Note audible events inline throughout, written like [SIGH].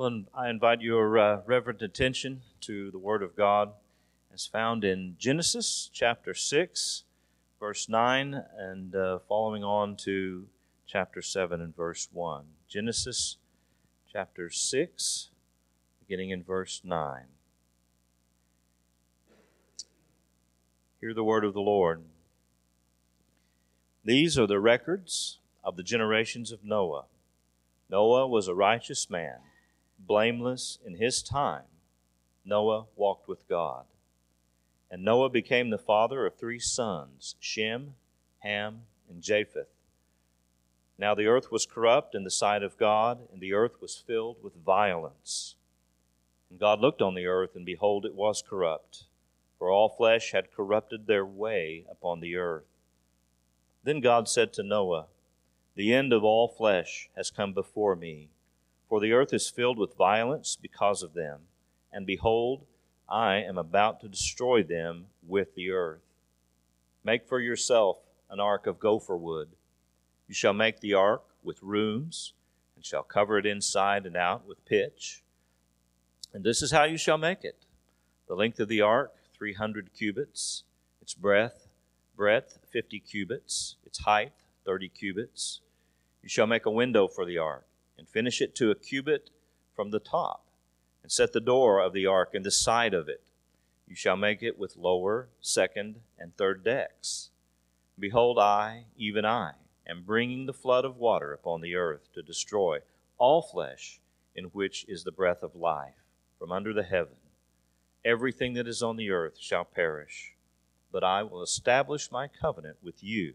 Well, I invite your uh, reverent attention to the Word of God as found in Genesis chapter 6, verse 9, and uh, following on to chapter 7 and verse 1. Genesis chapter 6, beginning in verse 9. Hear the word of the Lord. These are the records of the generations of Noah. Noah was a righteous man blameless in his time, Noah walked with God. And Noah became the father of three sons Shem, Ham, and Japheth. Now the earth was corrupt in the sight of God, and the earth was filled with violence. And God looked on the earth, and behold, it was corrupt, for all flesh had corrupted their way upon the earth. Then God said to Noah, The end of all flesh has come before me for the earth is filled with violence because of them. And behold, I am about to destroy them with the earth. Make for yourself an ark of gopher wood. You shall make the ark with rooms, and shall cover it inside and out with pitch. And this is how you shall make it the length of the ark, 300 cubits, its breadth, breadth, 50 cubits, its height, 30 cubits. You shall make a window for the ark and finish it to a cubit from the top, and set the door of the ark in the side of it. You shall make it with lower, second, and third decks. Behold, I, even I, am bringing the flood of water upon the earth to destroy all flesh in which is the breath of life from under the heaven. Everything that is on the earth shall perish, but I will establish my covenant with you,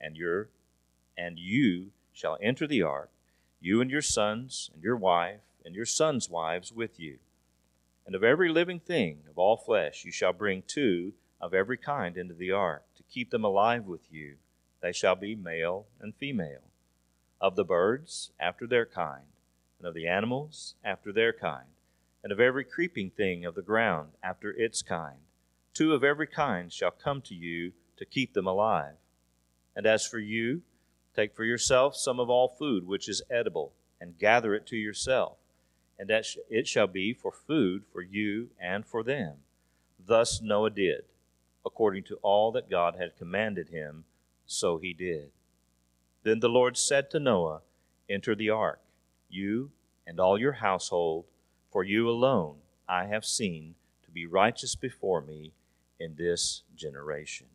and your and you shall enter the ark you and your sons, and your wife, and your sons' wives with you. And of every living thing of all flesh you shall bring two of every kind into the ark, to keep them alive with you. They shall be male and female. Of the birds, after their kind, and of the animals, after their kind, and of every creeping thing of the ground, after its kind. Two of every kind shall come to you to keep them alive. And as for you, Take for yourself some of all food which is edible, and gather it to yourself, and that it shall be for food for you and for them. Thus Noah did, according to all that God had commanded him, so he did. Then the Lord said to Noah, Enter the ark, you and all your household, for you alone I have seen to be righteous before me in this generation.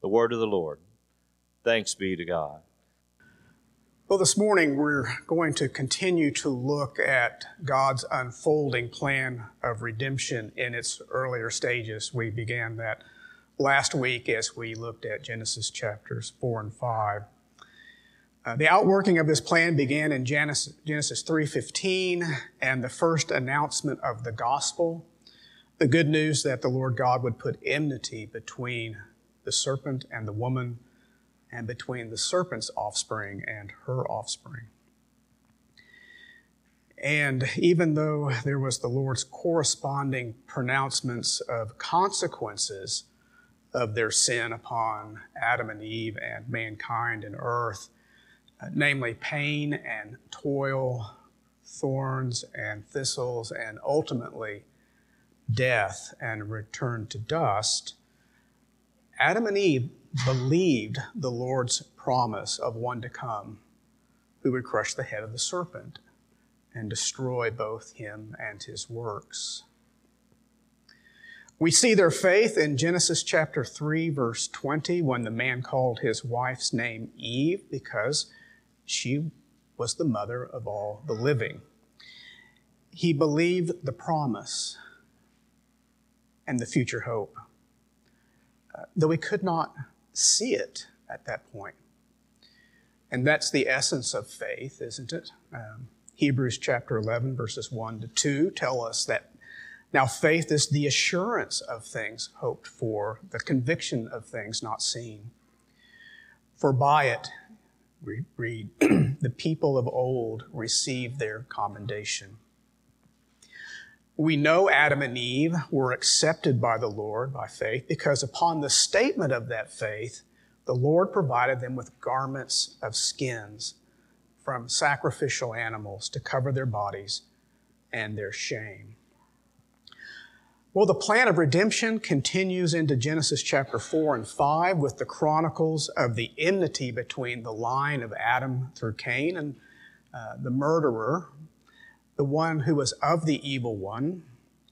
The word of the Lord. Thanks be to God. Well, this morning we're going to continue to look at God's unfolding plan of redemption in its earlier stages. We began that last week as we looked at Genesis chapters 4 and 5. Uh, the outworking of this plan began in Genesis, Genesis 3:15 and the first announcement of the gospel, the good news that the Lord God would put enmity between the serpent and the woman and between the serpent's offspring and her offspring. And even though there was the Lord's corresponding pronouncements of consequences of their sin upon Adam and Eve and mankind and earth, uh, namely pain and toil, thorns and thistles, and ultimately death and return to dust, Adam and Eve believed the Lord's promise of one to come who would crush the head of the serpent and destroy both him and his works. We see their faith in Genesis chapter 3, verse 20, when the man called his wife's name Eve because she was the mother of all the living. He believed the promise and the future hope, uh, though he could not see it at that point. And that's the essence of faith, isn't it? Um, Hebrews chapter 11, verses 1 to 2 tell us that now faith is the assurance of things hoped for, the conviction of things not seen. For by it, we read, [CLEARS THROAT] the people of old received their commendation. We know Adam and Eve were accepted by the Lord by faith because upon the statement of that faith, the Lord provided them with garments of skins from sacrificial animals to cover their bodies and their shame. Well, the plan of redemption continues into Genesis chapter 4 and 5 with the chronicles of the enmity between the line of Adam through Cain and uh, the murderer, the one who was of the evil one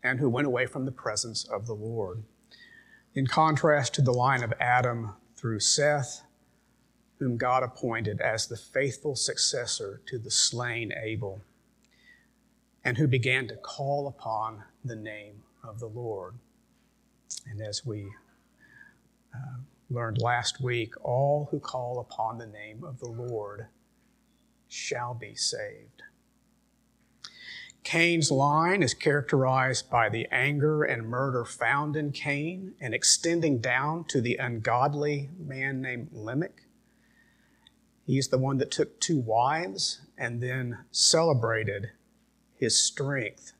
and who went away from the presence of the Lord. In contrast to the line of Adam through Seth, whom God appointed as the faithful successor to the slain Abel, and who began to call upon the name of the Lord. And as we uh, learned last week, all who call upon the name of the Lord shall be saved. Cain's line is characterized by the anger and murder found in Cain and extending down to the ungodly man named Lamech. He's the one that took two wives and then celebrated his strength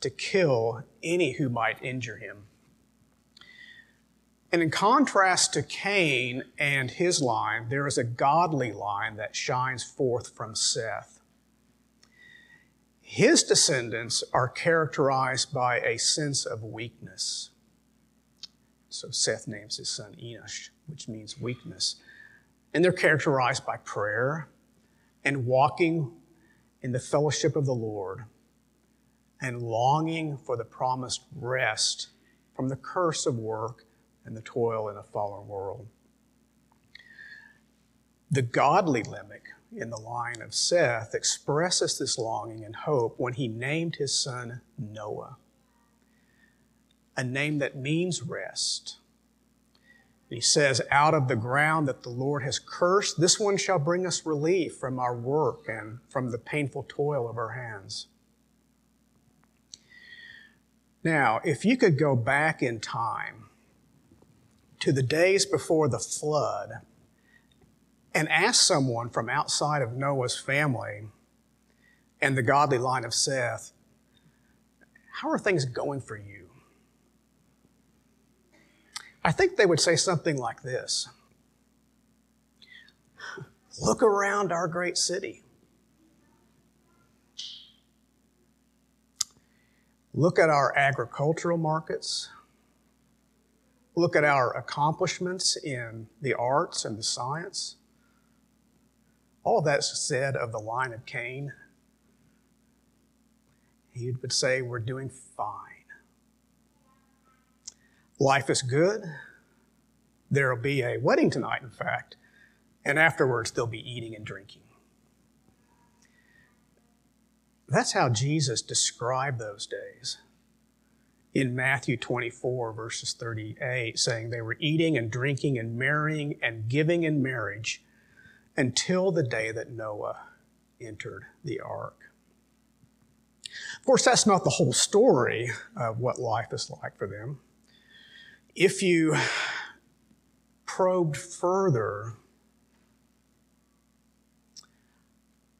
to kill any who might injure him. And in contrast to Cain and his line, there is a godly line that shines forth from Seth. His descendants are characterized by a sense of weakness. So Seth names his son Enosh, which means weakness. And they're characterized by prayer and walking in the fellowship of the Lord and longing for the promised rest from the curse of work and the toil in a fallen world. The godly Lamech in the line of Seth expresses this longing and hope when he named his son Noah, a name that means rest. he says, Out of the ground that the Lord has cursed, this one shall bring us relief from our work and from the painful toil of our hands. Now, if you could go back in time to the days before the flood and ask someone from outside of Noah's family and the godly line of Seth, how are things going for you? I think they would say something like this Look around our great city. Look at our agricultural markets. Look at our accomplishments in the arts and the science. All that's said of the line of Cain. He would say, We're doing fine. Life is good. There will be a wedding tonight, in fact, and afterwards they'll be eating and drinking. That's how Jesus described those days in Matthew 24, verses 38, saying they were eating and drinking and marrying and giving in marriage until the day that Noah entered the ark. Of course, that's not the whole story of what life is like for them. If you probed further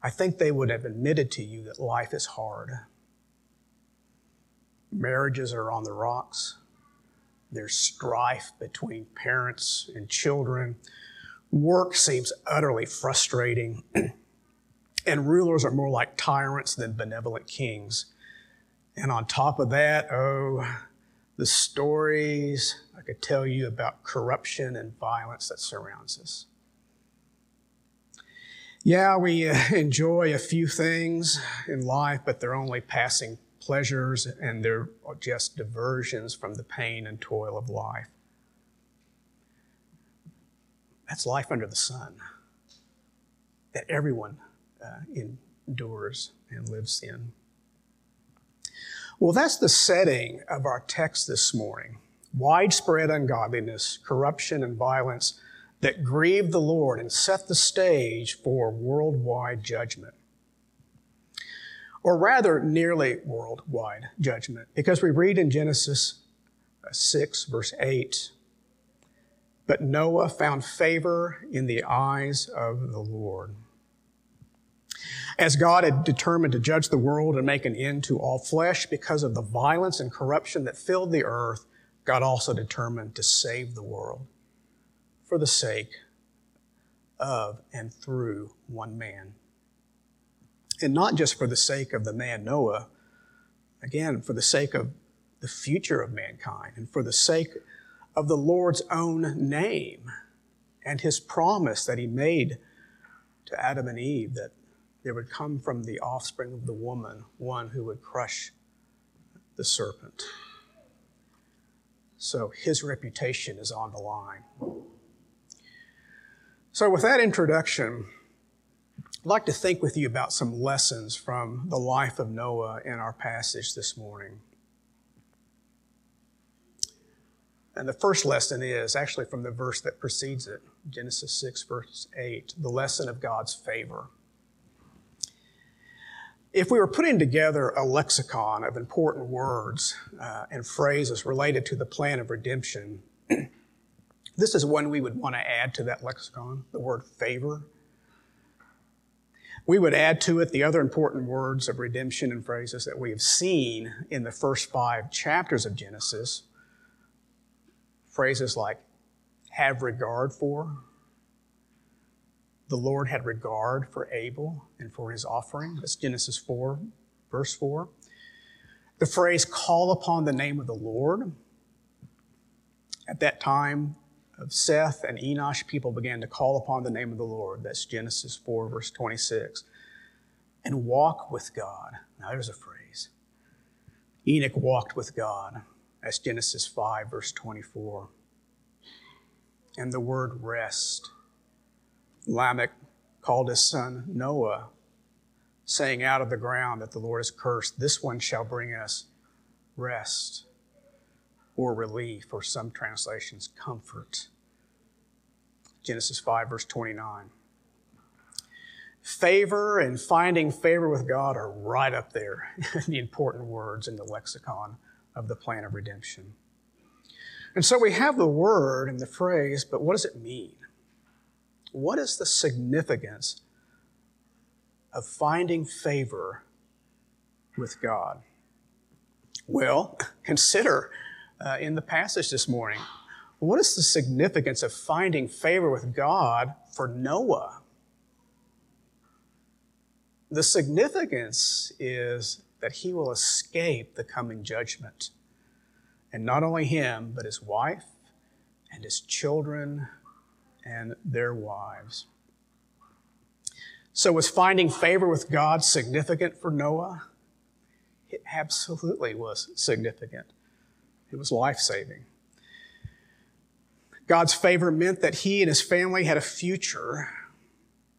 I think they would have admitted to you that life is hard. Marriages are on the rocks. There's strife between parents and children. Work seems utterly frustrating. and rulers are more like tyrants than benevolent kings. And on top of that, oh, the stories I could tell you about corruption and violence that surrounds us. Yeah, we uh, [LAUGHS] enjoy a few things in life, but they're only passing pleasures and they're just diversions from the pain and toil of life. That's life under the sun that everyone uh, endures and lives in. Well, that's the setting of our text this morning widespread ungodliness, corruption, and violence that grieved the Lord and set the stage for worldwide judgment. Or rather, nearly worldwide judgment, because we read in Genesis 6, verse 8, but Noah found favor in the eyes of the Lord. As God had determined to judge the world and make an end to all flesh because of the violence and corruption that filled the earth, God also determined to save the world for the sake of and through one man. And not just for the sake of the man Noah, again, for the sake of the future of mankind and for the sake of the Lord's own name and his promise that he made to Adam and Eve that there would come from the offspring of the woman one who would crush the serpent. So his reputation is on the line. So, with that introduction, I'd like to think with you about some lessons from the life of Noah in our passage this morning. And the first lesson is actually from the verse that precedes it Genesis 6, verse 8, the lesson of God's favor. If we were putting together a lexicon of important words uh, and phrases related to the plan of redemption, [CLEARS THROAT] this is one we would want to add to that lexicon the word favor. We would add to it the other important words of redemption and phrases that we have seen in the first five chapters of Genesis. Phrases like have regard for, the Lord had regard for Abel and for his offering. That's Genesis 4, verse 4. The phrase call upon the name of the Lord. At that time of Seth and Enosh, people began to call upon the name of the Lord. That's Genesis 4, verse 26. And walk with God. Now there's a phrase. Enoch walked with God. That's Genesis 5, verse 24. And the word rest Lamech called his son Noah, saying, Out of the ground that the Lord has cursed, this one shall bring us rest or relief, or some translations, comfort. Genesis 5, verse 29. Favor and finding favor with God are right up there [LAUGHS] the important words in the lexicon of the plan of redemption. And so we have the word and the phrase, but what does it mean? What is the significance of finding favor with God? Well, [LAUGHS] consider uh, in the passage this morning what is the significance of finding favor with God for Noah? The significance is that he will escape the coming judgment. And not only him, but his wife and his children and their wives. So, was finding favor with God significant for Noah? It absolutely was significant. It was life saving. God's favor meant that he and his family had a future,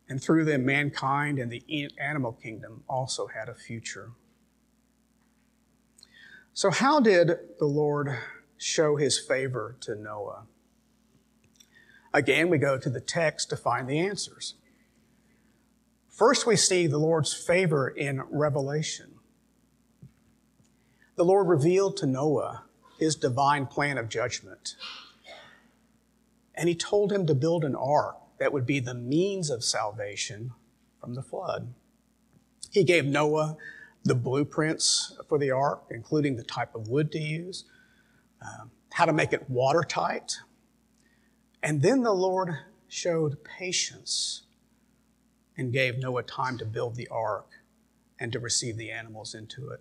and through them, mankind and the animal kingdom also had a future. So, how did the Lord show his favor to Noah? Again, we go to the text to find the answers. First, we see the Lord's favor in revelation. The Lord revealed to Noah his divine plan of judgment. And he told him to build an ark that would be the means of salvation from the flood. He gave Noah the blueprints for the ark, including the type of wood to use, uh, how to make it watertight, and then the Lord showed patience and gave Noah time to build the ark and to receive the animals into it.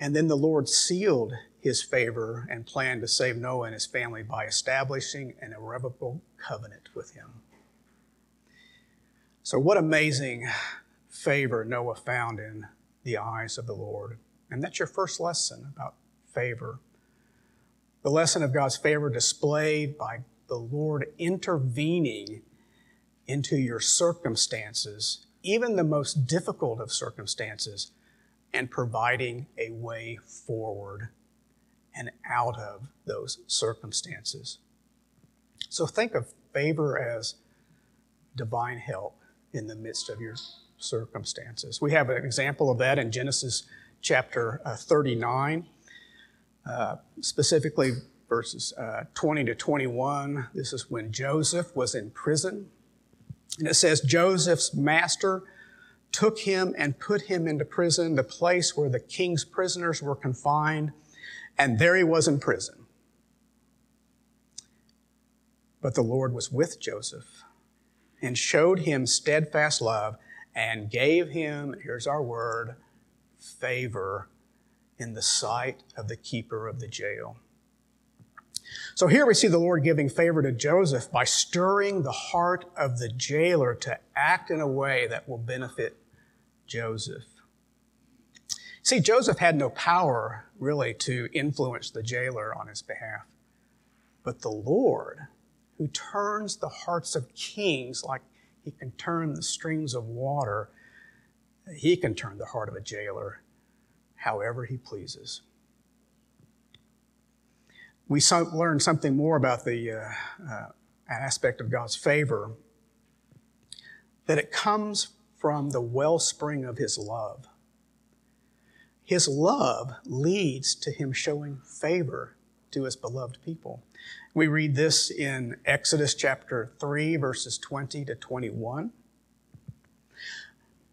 And then the Lord sealed his favor and planned to save Noah and his family by establishing an irrevocable covenant with him. So, what amazing favor Noah found in the eyes of the Lord. And that's your first lesson about favor the lesson of God's favor displayed by the Lord intervening into your circumstances, even the most difficult of circumstances, and providing a way forward and out of those circumstances. So think of favor as divine help in the midst of your circumstances. We have an example of that in Genesis chapter uh, 39. Uh, specifically verses uh, 20 to 21. This is when Joseph was in prison. And it says, Joseph's master took him and put him into prison, the place where the king's prisoners were confined, and there he was in prison. But the Lord was with Joseph and showed him steadfast love and gave him, here's our word, favor in the sight of the keeper of the jail. So here we see the Lord giving favor to Joseph by stirring the heart of the jailer to act in a way that will benefit Joseph. See, Joseph had no power really to influence the jailer on his behalf. But the Lord, who turns the hearts of kings like he can turn the streams of water, he can turn the heart of a jailer however he pleases. We so, learn something more about the uh, uh, aspect of God's favor that it comes from the wellspring of his love. His love leads to him showing favor to his beloved people. We read this in Exodus chapter 3, verses 20 to 21.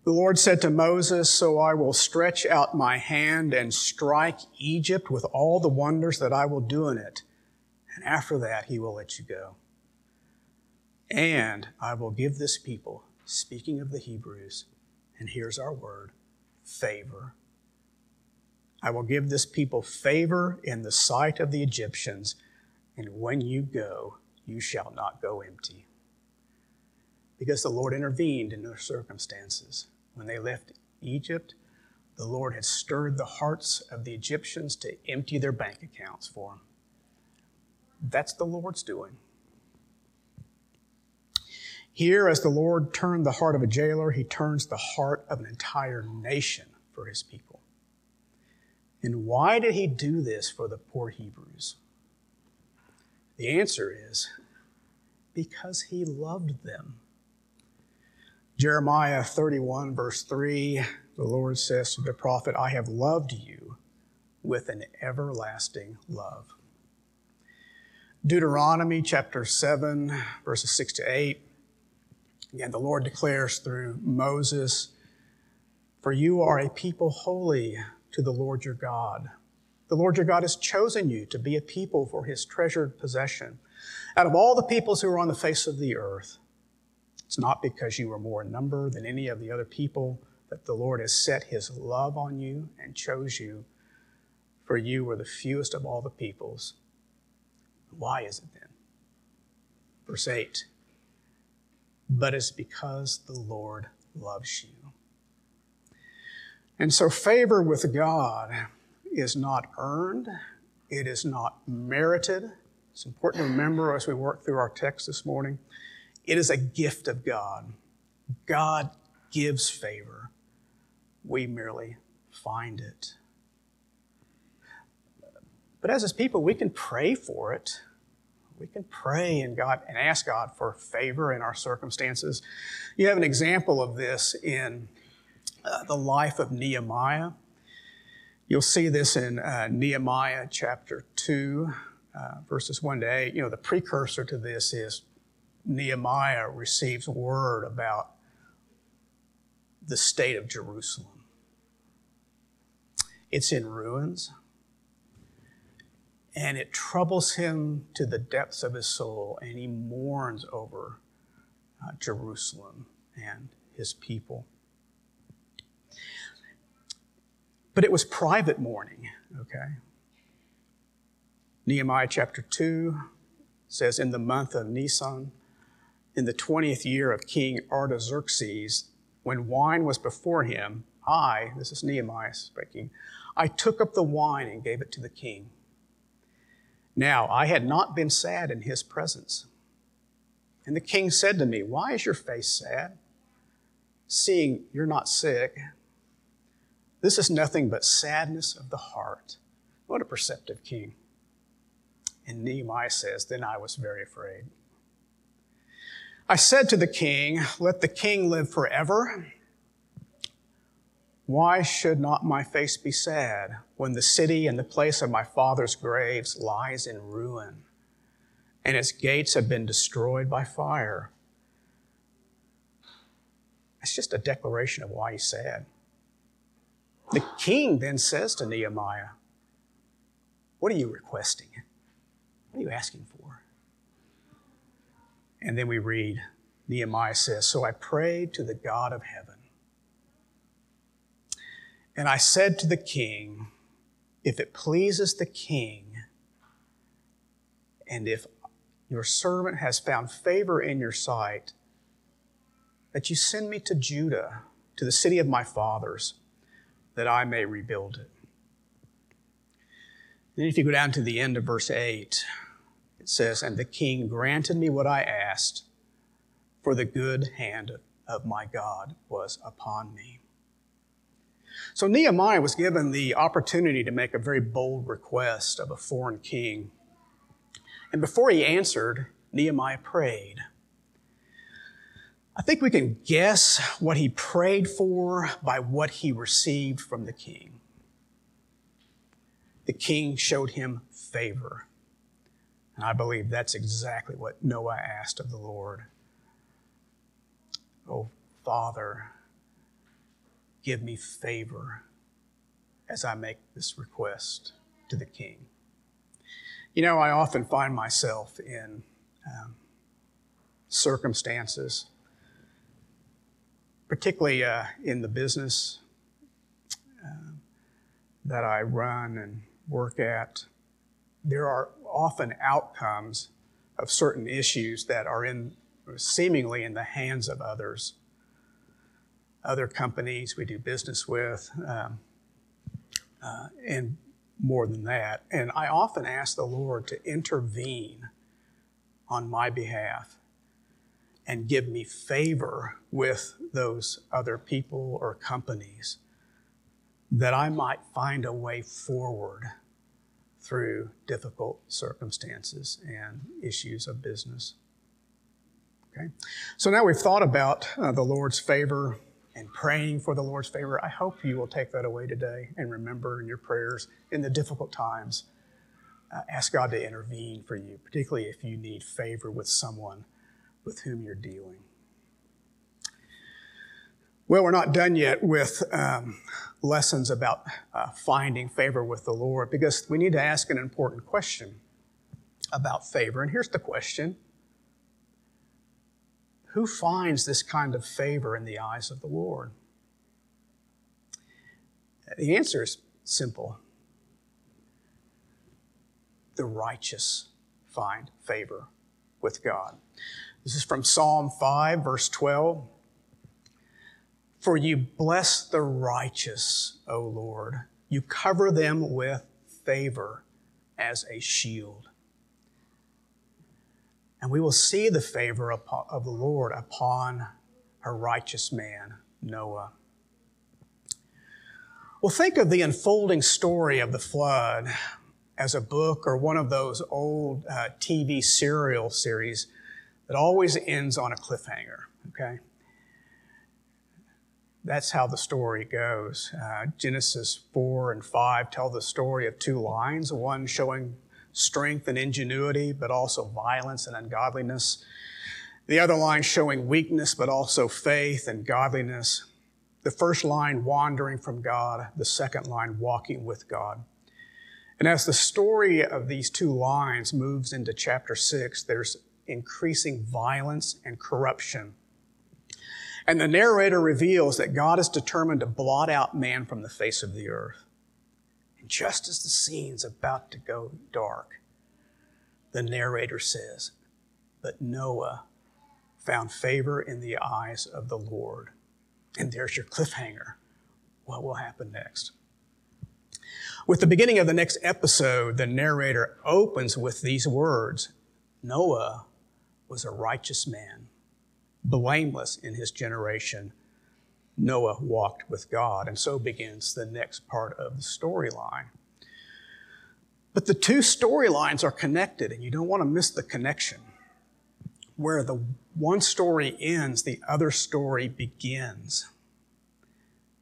The Lord said to Moses, So I will stretch out my hand and strike Egypt with all the wonders that I will do in it. And after that, he will let you go. And I will give this people, speaking of the Hebrews, and here's our word favor. I will give this people favor in the sight of the Egyptians, and when you go, you shall not go empty. Because the Lord intervened in their circumstances. When they left Egypt, the Lord had stirred the hearts of the Egyptians to empty their bank accounts for them. That's the Lord's doing. Here, as the Lord turned the heart of a jailer, he turns the heart of an entire nation for his people. And why did he do this for the poor Hebrews? The answer is because he loved them. Jeremiah 31, verse 3, the Lord says to the prophet, I have loved you with an everlasting love. Deuteronomy chapter 7, verses 6 to 8. Again, the Lord declares through Moses, For you are a people holy to the Lord your God. The Lord your God has chosen you to be a people for his treasured possession. Out of all the peoples who are on the face of the earth, it's not because you are more in number than any of the other people that the Lord has set his love on you and chose you, for you were the fewest of all the peoples. Why is it then? Verse 8 But it's because the Lord loves you. And so, favor with God is not earned, it is not merited. It's important to remember as we work through our text this morning. It is a gift of God. God gives favor. We merely find it. But as his people, we can pray for it. We can pray and God and ask God for favor in our circumstances. You have an example of this in uh, the life of Nehemiah. You'll see this in uh, Nehemiah chapter 2, uh, verses 1 to 8. You know, the precursor to this is Nehemiah receives word about the state of Jerusalem. It's in ruins, and it troubles him to the depths of his soul, and he mourns over uh, Jerusalem and his people. But it was private mourning, okay? Nehemiah chapter 2 says, In the month of Nisan, in the 20th year of King Artaxerxes, when wine was before him, I, this is Nehemiah speaking, I took up the wine and gave it to the king. Now, I had not been sad in his presence. And the king said to me, Why is your face sad? Seeing you're not sick. This is nothing but sadness of the heart. What a perceptive king. And Nehemiah says, Then I was very afraid. I said to the king, Let the king live forever. Why should not my face be sad when the city and the place of my father's graves lies in ruin and its gates have been destroyed by fire? It's just a declaration of why he's sad. The king then says to Nehemiah, What are you requesting? What are you asking for? And then we read, Nehemiah says, So I prayed to the God of heaven. And I said to the king, If it pleases the king, and if your servant has found favor in your sight, that you send me to Judah, to the city of my fathers, that I may rebuild it. Then, if you go down to the end of verse 8, it says, And the king granted me what I asked, for the good hand of my God was upon me. So Nehemiah was given the opportunity to make a very bold request of a foreign king. And before he answered, Nehemiah prayed. I think we can guess what he prayed for by what he received from the king. The king showed him favor. And I believe that's exactly what Noah asked of the Lord. Oh, Father, give me favor as I make this request to the king. You know, I often find myself in um, circumstances, particularly uh, in the business uh, that I run and work at. There are often outcomes of certain issues that are in seemingly in the hands of others other companies we do business with, um, uh, and more than that. And I often ask the Lord to intervene on my behalf and give me favor with those other people or companies that I might find a way forward through difficult circumstances and issues of business. Okay? So now we've thought about uh, the Lord's favor and praying for the Lord's favor. I hope you will take that away today and remember in your prayers in the difficult times. Uh, ask God to intervene for you, particularly if you need favor with someone with whom you're dealing. Well, we're not done yet with um, lessons about uh, finding favor with the Lord because we need to ask an important question about favor. And here's the question who finds this kind of favor in the eyes of the Lord? The answer is simple the righteous find favor with God. This is from Psalm 5, verse 12. For you bless the righteous, O Lord. You cover them with favor as a shield and we will see the favor of the Lord upon a righteous man, Noah. Well, think of the unfolding story of the flood as a book or one of those old uh, TV serial series that always ends on a cliffhanger, okay? That's how the story goes. Uh, Genesis 4 and 5 tell the story of two lines, one showing strength and ingenuity, but also violence and ungodliness. The other line showing weakness, but also faith and godliness. The first line, wandering from God. The second line, walking with God. And as the story of these two lines moves into chapter six, there's increasing violence and corruption. And the narrator reveals that God is determined to blot out man from the face of the earth. And just as the scene's about to go dark, the narrator says, But Noah found favor in the eyes of the Lord. And there's your cliffhanger. What will happen next? With the beginning of the next episode, the narrator opens with these words Noah was a righteous man, blameless in his generation Noah walked with God. And so begins the next part of the storyline. But the two storylines are connected, and you don't want to miss the connection. Where the one story ends, the other story begins.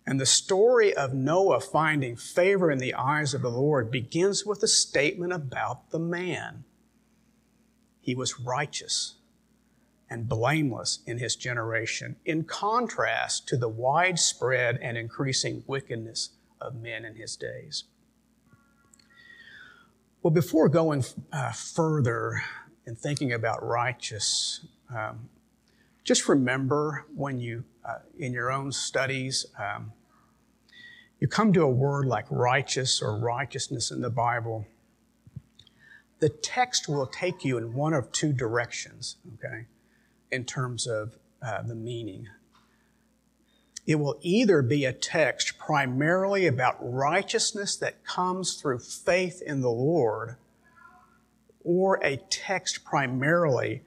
And the story of Noah finding favor in the eyes of the Lord begins with a statement about the man. He was righteous and blameless in his generation, in contrast to the widespread and increasing wickedness of men in his days. Well, before going uh, further in thinking about righteous, um, just remember when you, uh, in your own studies, um, you come to a word like righteous or righteousness in the Bible, the text will take you in one of two directions, okay, in terms of uh, the meaning. It will either be a text primarily about righteousness that comes through faith in the Lord, or a text primarily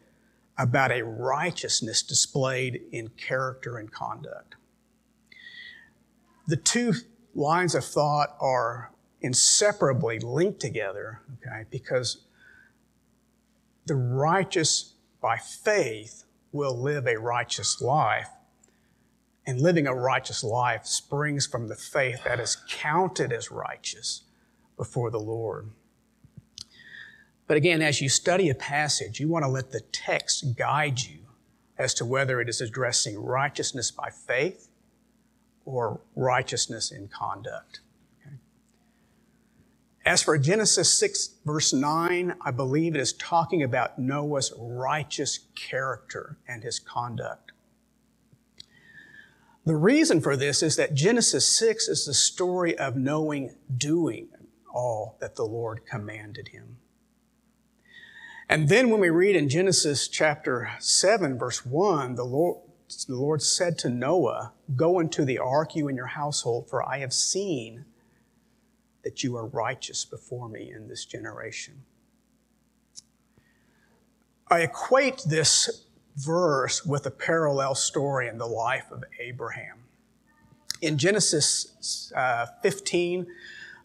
about a righteousness displayed in character and conduct. The two lines of thought are inseparably linked together, okay, because the righteous by faith will live a righteous life. And living a righteous life springs from the faith that is counted as righteous before the Lord. But again, as you study a passage, you want to let the text guide you as to whether it is addressing righteousness by faith or righteousness in conduct. As for Genesis 6, verse 9, I believe it is talking about Noah's righteous character and his conduct. The reason for this is that Genesis 6 is the story of Noah doing all that the Lord commanded him. And then when we read in Genesis chapter 7, verse 1, the Lord, the Lord said to Noah, Go into the ark, you and your household, for I have seen that you are righteous before me in this generation. I equate this verse with a parallel story in the life of Abraham. In Genesis uh, 15,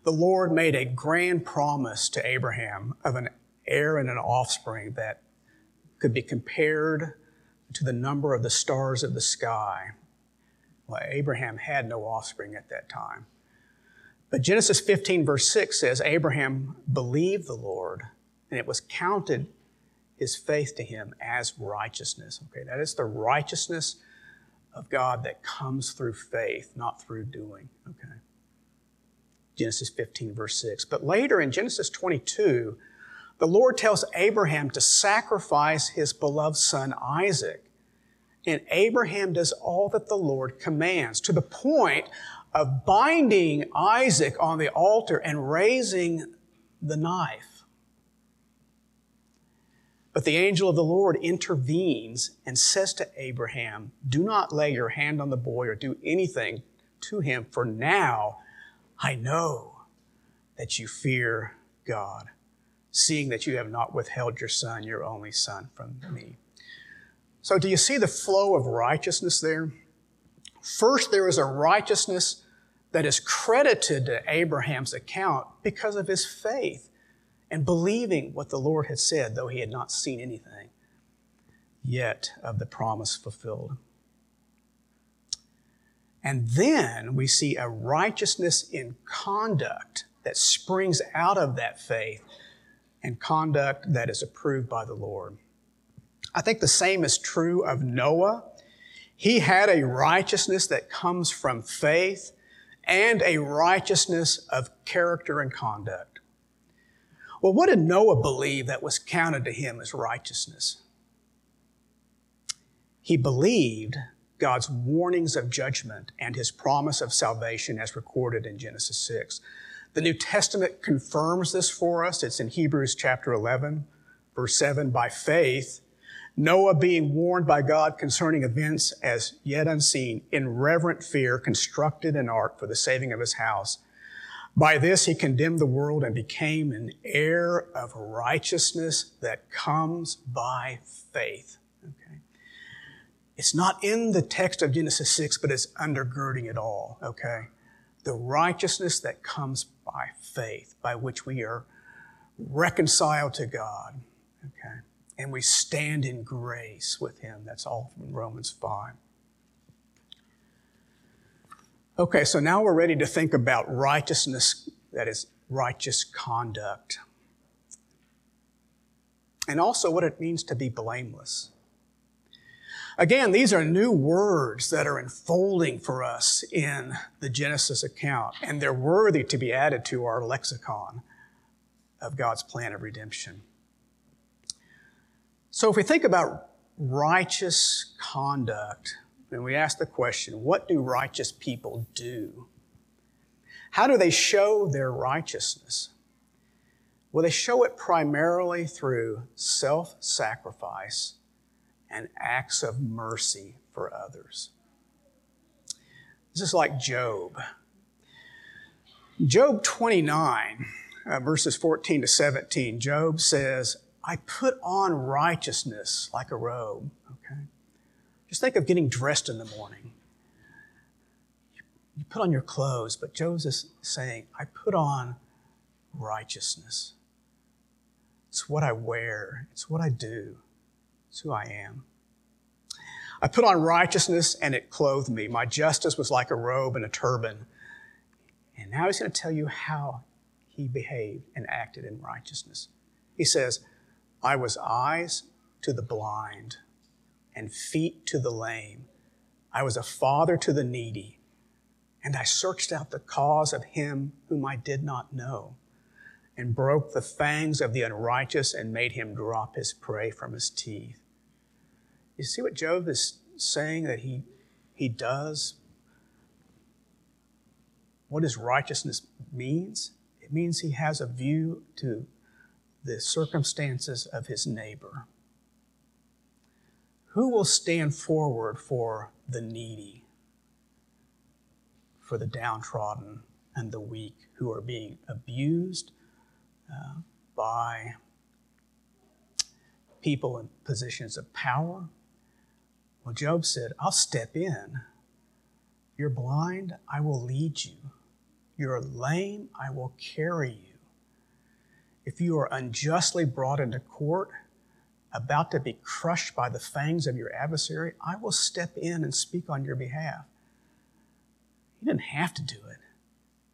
the Lord made a grand promise to Abraham of an heir and an offspring that could be compared to the number of the stars of the sky. Well, Abraham had no offspring at that time. But Genesis 15, verse 6 says, Abraham believed the Lord, and it was counted his faith to him as righteousness. Okay, that is the righteousness of God that comes through faith, not through doing. Okay. Genesis 15, verse 6. But later in Genesis 22, the Lord tells Abraham to sacrifice his beloved son Isaac. And Abraham does all that the Lord commands to the point of binding Isaac on the altar and raising the knife. But the angel of the Lord intervenes and says to Abraham, Do not lay your hand on the boy or do anything to him, for now I know that you fear God seeing that you have not withheld your son, your only son, from me. So, do you see the flow of righteousness there? First, there is a righteousness that is credited to Abraham's account because of his faith and believing what the Lord had said, though he had not seen anything yet of the promise fulfilled. And then we see a righteousness in conduct that springs out of that faith and conduct that is approved by the Lord. I think the same is true of Noah. He had a righteousness that comes from faith and a righteousness of character and conduct. Well, what did Noah believe that was counted to him as righteousness? He believed God's warnings of judgment and his promise of salvation as recorded in Genesis 6. The New Testament confirms this for us. It's in Hebrews chapter 11, verse 7. By faith, Noah, being warned by God concerning events as yet unseen, in reverent fear constructed an ark for the saving of his house. By this he condemned the world and became an heir of righteousness that comes by faith. Okay. It's not in the text of Genesis 6, but it's undergirding it all. Okay the righteousness that comes by faith, by which we are reconciled to God. Okay? And we stand in grace with Him. That's all from Romans 5. Okay, so now we're ready to think about righteousness, that is, righteous conduct. And also what it means to be blameless. Again, these are new words that are unfolding for us in the Genesis account, and they're worthy to be added to our lexicon of God's plan of redemption. So if we think about righteous conduct, and we ask the question, what do righteous people do? How do they show their righteousness? Well, they show it primarily through self sacrifice and acts of mercy for others. This is like Job. Job 29, uh, verses 14 to 17, Job says, I put on righteousness like a robe. Okay? Just think of getting dressed in the morning. You put on your clothes, but Job is saying, I put on righteousness. It's what I wear, it's what I do, it's who I am. I put on righteousness and it clothed me. My justice was like a robe and a turban. And now he's going to tell you how he behaved and acted in righteousness. He says, I was eyes to the blind and feet to the lame. I was a father to the needy, and I searched out the cause of him whom I did not know, and broke the fangs of the unrighteous and made him drop his prey from his teeth. You see what Job is saying that he, he does? What his righteousness means? It means he has a view to the circumstances of his neighbor. Who will stand forward for the needy, for the downtrodden and the weak who are being abused uh, by people in positions of power? Well, Job said, I'll step in. You're blind, I will lead you. You're lame, I will carry you. If you are unjustly brought into court, about to be crushed by the fangs of your adversary, I will step in and speak on your behalf. He didn't have to do it,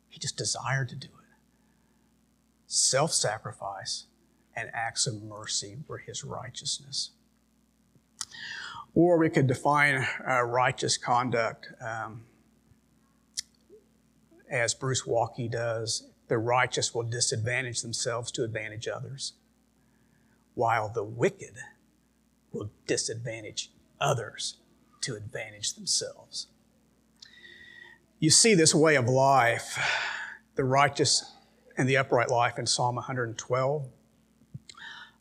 he just desired to do it. Self sacrifice and acts of mercy were his righteousness. Or we could define uh, righteous conduct um, as Bruce Waltke does the righteous will disadvantage themselves to advantage others, while the wicked will disadvantage others to advantage themselves. You see this way of life, the righteous and the upright life in Psalm 112.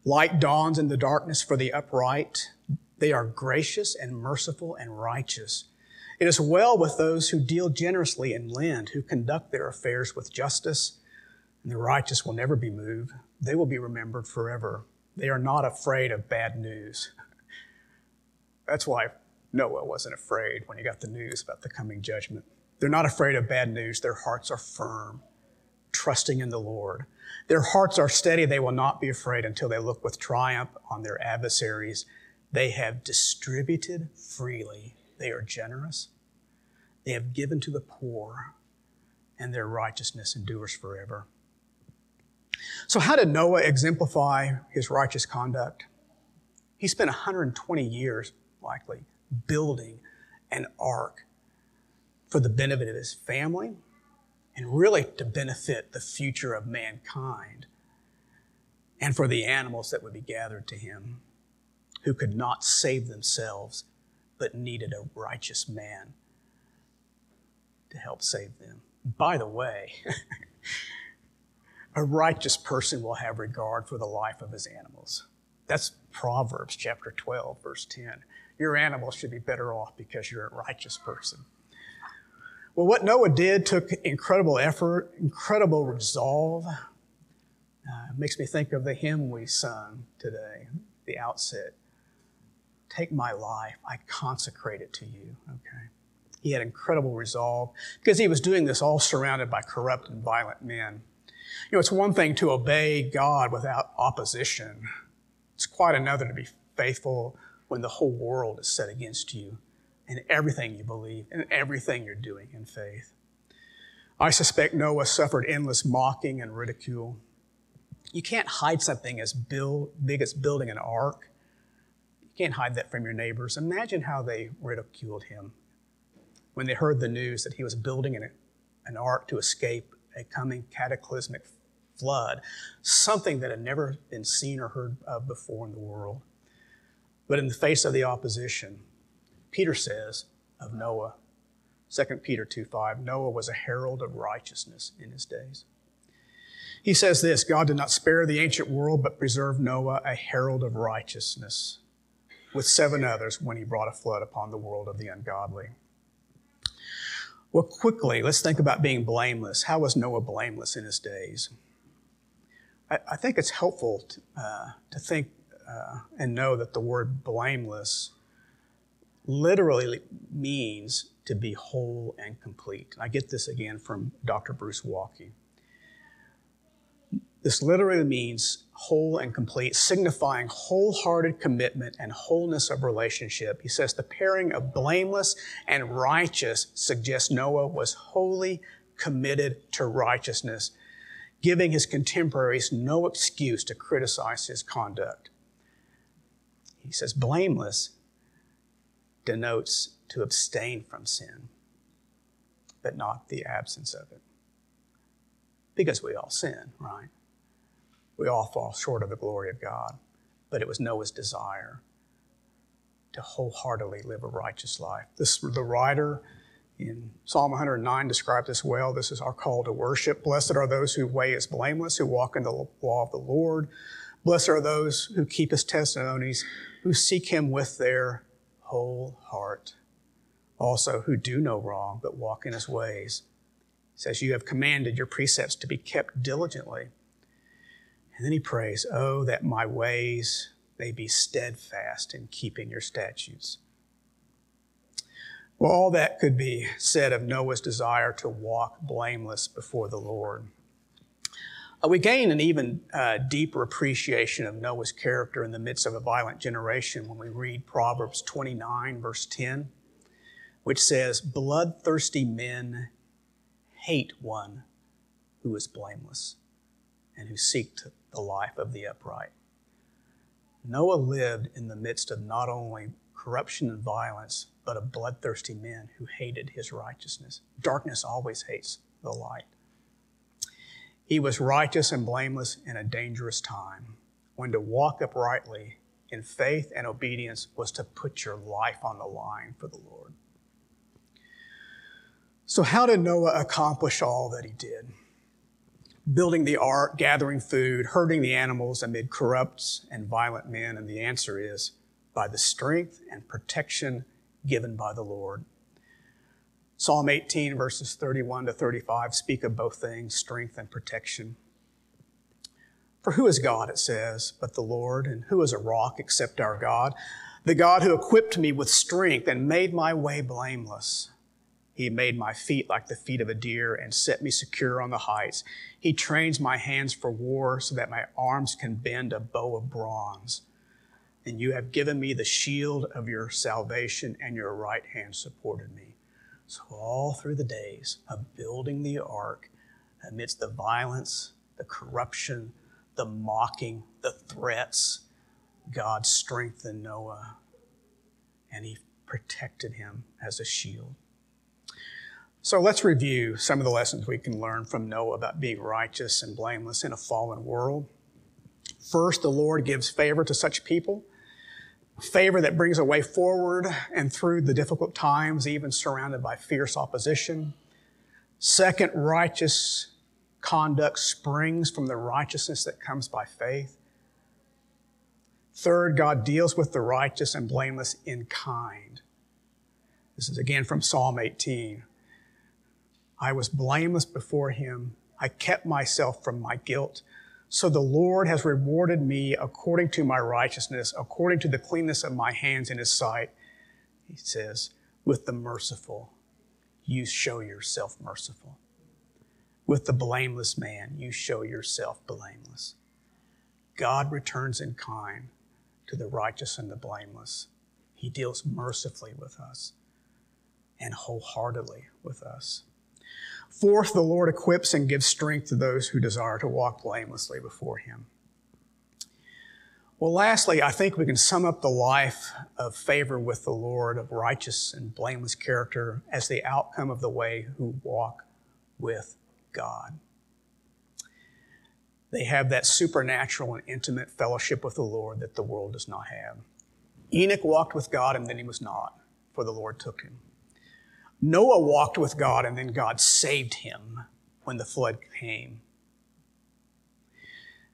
Light dawns in the darkness for the upright. They are gracious and merciful and righteous. It is well with those who deal generously and lend, who conduct their affairs with justice, and the righteous will never be moved. They will be remembered forever. They are not afraid of bad news. That's why Noah wasn't afraid when he got the news about the coming judgment. They're not afraid of bad news. Their hearts are firm, trusting in the Lord. Their hearts are steady. They will not be afraid until they look with triumph on their adversaries. They have distributed freely they are generous. They have given to the poor, and their righteousness endures forever. So, how did Noah exemplify his righteous conduct? He spent 120 years, likely, building an ark for the benefit of his family and really to benefit the future of mankind and for the animals that would be gathered to him who could not save themselves but needed a righteous man to help save them. By the way, [LAUGHS] a righteous person will have regard for the life of his animals. That's Proverbs chapter 12, verse 10. Your animals should be better off because you're a righteous person. Well, what Noah did took incredible effort, incredible resolve. Uh, makes me think of the hymn we sung today, the outset. Take my life, I consecrate it to you. Okay. He had incredible resolve because he was doing this all surrounded by corrupt and violent men. You know, it's one thing to obey God without opposition. It's quite another to be faithful when the whole world is set against you and everything you believe and everything you're doing in faith. I suspect Noah suffered endless mocking and ridicule. You can't hide something as big as building an ark can't hide that from your neighbors. Imagine how they ridiculed him when they heard the news that he was building an, an ark to escape a coming cataclysmic flood, something that had never been seen or heard of before in the world. But in the face of the opposition, Peter says of Noah, 2 Peter 2 5, Noah was a herald of righteousness in his days. He says this God did not spare the ancient world, but preserved Noah, a herald of righteousness, with seven others when he brought a flood upon the world of the ungodly. Well, quickly, let's think about being blameless. How was Noah blameless in his days? I, I think it's helpful to, uh, to think uh, and know that the word blameless literally means to be whole and complete. I get this again from Dr. Bruce Waltke. This literally means whole and complete, signifying wholehearted commitment and wholeness of relationship. He says the pairing of blameless and righteous suggests Noah was wholly committed to righteousness, giving his contemporaries no excuse to criticize his conduct. He says blameless denotes to abstain from sin, but not the absence of it. Because we all sin, right? We all fall short of the glory of God, but it was Noah's desire to wholeheartedly live a righteous life. This, the writer in Psalm 109 describes this well. This is our call to worship. Blessed are those whose way is blameless, who walk in the law of the Lord. Blessed are those who keep his testimonies, who seek him with their whole heart. Also, who do no wrong, but walk in his ways. He says, You have commanded your precepts to be kept diligently. And then he prays, Oh, that my ways may be steadfast in keeping your statutes. Well, all that could be said of Noah's desire to walk blameless before the Lord. Uh, we gain an even uh, deeper appreciation of Noah's character in the midst of a violent generation when we read Proverbs 29, verse 10, which says, Bloodthirsty men hate one who is blameless and who seek to the life of the upright. Noah lived in the midst of not only corruption and violence, but of bloodthirsty men who hated his righteousness. Darkness always hates the light. He was righteous and blameless in a dangerous time when to walk uprightly in faith and obedience was to put your life on the line for the Lord. So, how did Noah accomplish all that he did? Building the ark, gathering food, herding the animals amid corrupt and violent men? And the answer is by the strength and protection given by the Lord. Psalm 18, verses 31 to 35 speak of both things strength and protection. For who is God, it says, but the Lord, and who is a rock except our God? The God who equipped me with strength and made my way blameless. He made my feet like the feet of a deer and set me secure on the heights. He trains my hands for war so that my arms can bend a bow of bronze. And you have given me the shield of your salvation, and your right hand supported me. So, all through the days of building the ark, amidst the violence, the corruption, the mocking, the threats, God strengthened Noah and he protected him as a shield. So let's review some of the lessons we can learn from Noah about being righteous and blameless in a fallen world. First, the Lord gives favor to such people, favor that brings a way forward and through the difficult times, even surrounded by fierce opposition. Second, righteous conduct springs from the righteousness that comes by faith. Third, God deals with the righteous and blameless in kind. This is again from Psalm 18. I was blameless before him. I kept myself from my guilt. So the Lord has rewarded me according to my righteousness, according to the cleanness of my hands in his sight. He says, with the merciful, you show yourself merciful. With the blameless man, you show yourself blameless. God returns in kind to the righteous and the blameless. He deals mercifully with us and wholeheartedly with us. Fourth, the Lord equips and gives strength to those who desire to walk blamelessly before Him. Well, lastly, I think we can sum up the life of favor with the Lord, of righteous and blameless character, as the outcome of the way who walk with God. They have that supernatural and intimate fellowship with the Lord that the world does not have. Enoch walked with God and then he was not, for the Lord took him. Noah walked with God and then God saved him when the flood came.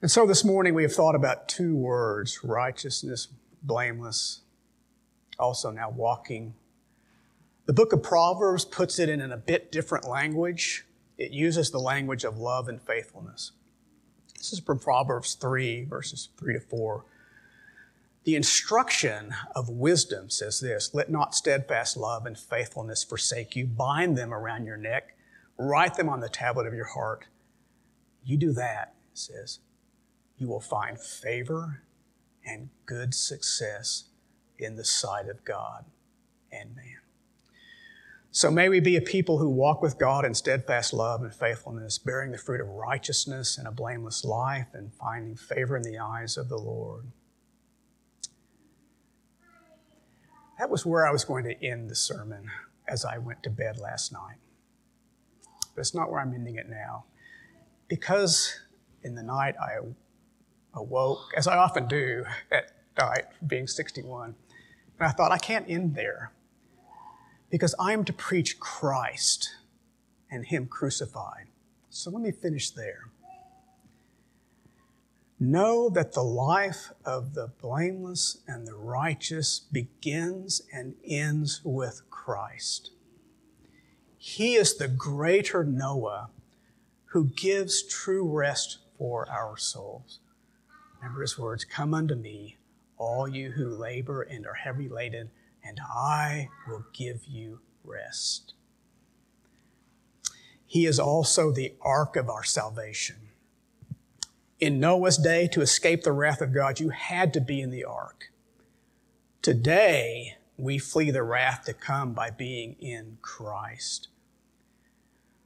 And so this morning we have thought about two words righteousness, blameless, also now walking. The book of Proverbs puts it in a bit different language. It uses the language of love and faithfulness. This is from Proverbs 3, verses 3 to 4. The instruction of wisdom says this Let not steadfast love and faithfulness forsake you. Bind them around your neck, write them on the tablet of your heart. You do that, it says, you will find favor and good success in the sight of God and man. So may we be a people who walk with God in steadfast love and faithfulness, bearing the fruit of righteousness and a blameless life and finding favor in the eyes of the Lord. That was where I was going to end the sermon as I went to bed last night. But it's not where I'm ending it now. Because in the night I awoke, as I often do at night, being 61, and I thought, I can't end there because I'm to preach Christ and Him crucified. So let me finish there. Know that the life of the blameless and the righteous begins and ends with Christ. He is the greater Noah who gives true rest for our souls. Remember his words Come unto me, all you who labor and are heavy laden, and I will give you rest. He is also the ark of our salvation. In Noah's day, to escape the wrath of God, you had to be in the ark. Today, we flee the wrath to come by being in Christ.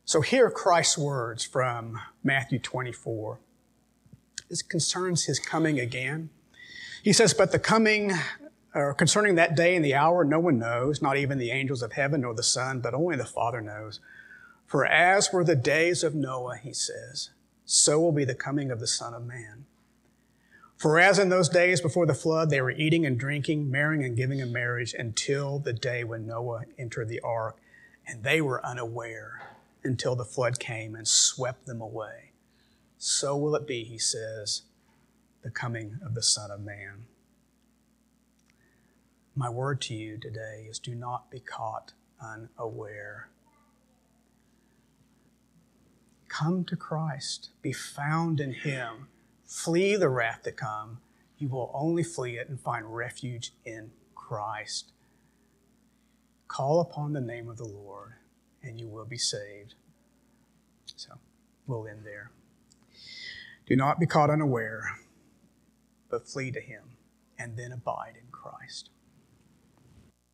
So hear Christ's words from Matthew 24. This concerns his coming again. He says, But the coming, or concerning that day and the hour, no one knows, not even the angels of heaven nor the Son, but only the Father knows. For as were the days of Noah, he says, so will be the coming of the Son of Man. For as in those days before the flood, they were eating and drinking, marrying and giving in marriage until the day when Noah entered the ark, and they were unaware until the flood came and swept them away. So will it be, he says, the coming of the Son of Man. My word to you today is do not be caught unaware. Come to Christ, be found in Him, flee the wrath to come. You will only flee it and find refuge in Christ. Call upon the name of the Lord, and you will be saved. So we'll end there. Do not be caught unaware, but flee to Him, and then abide in Christ.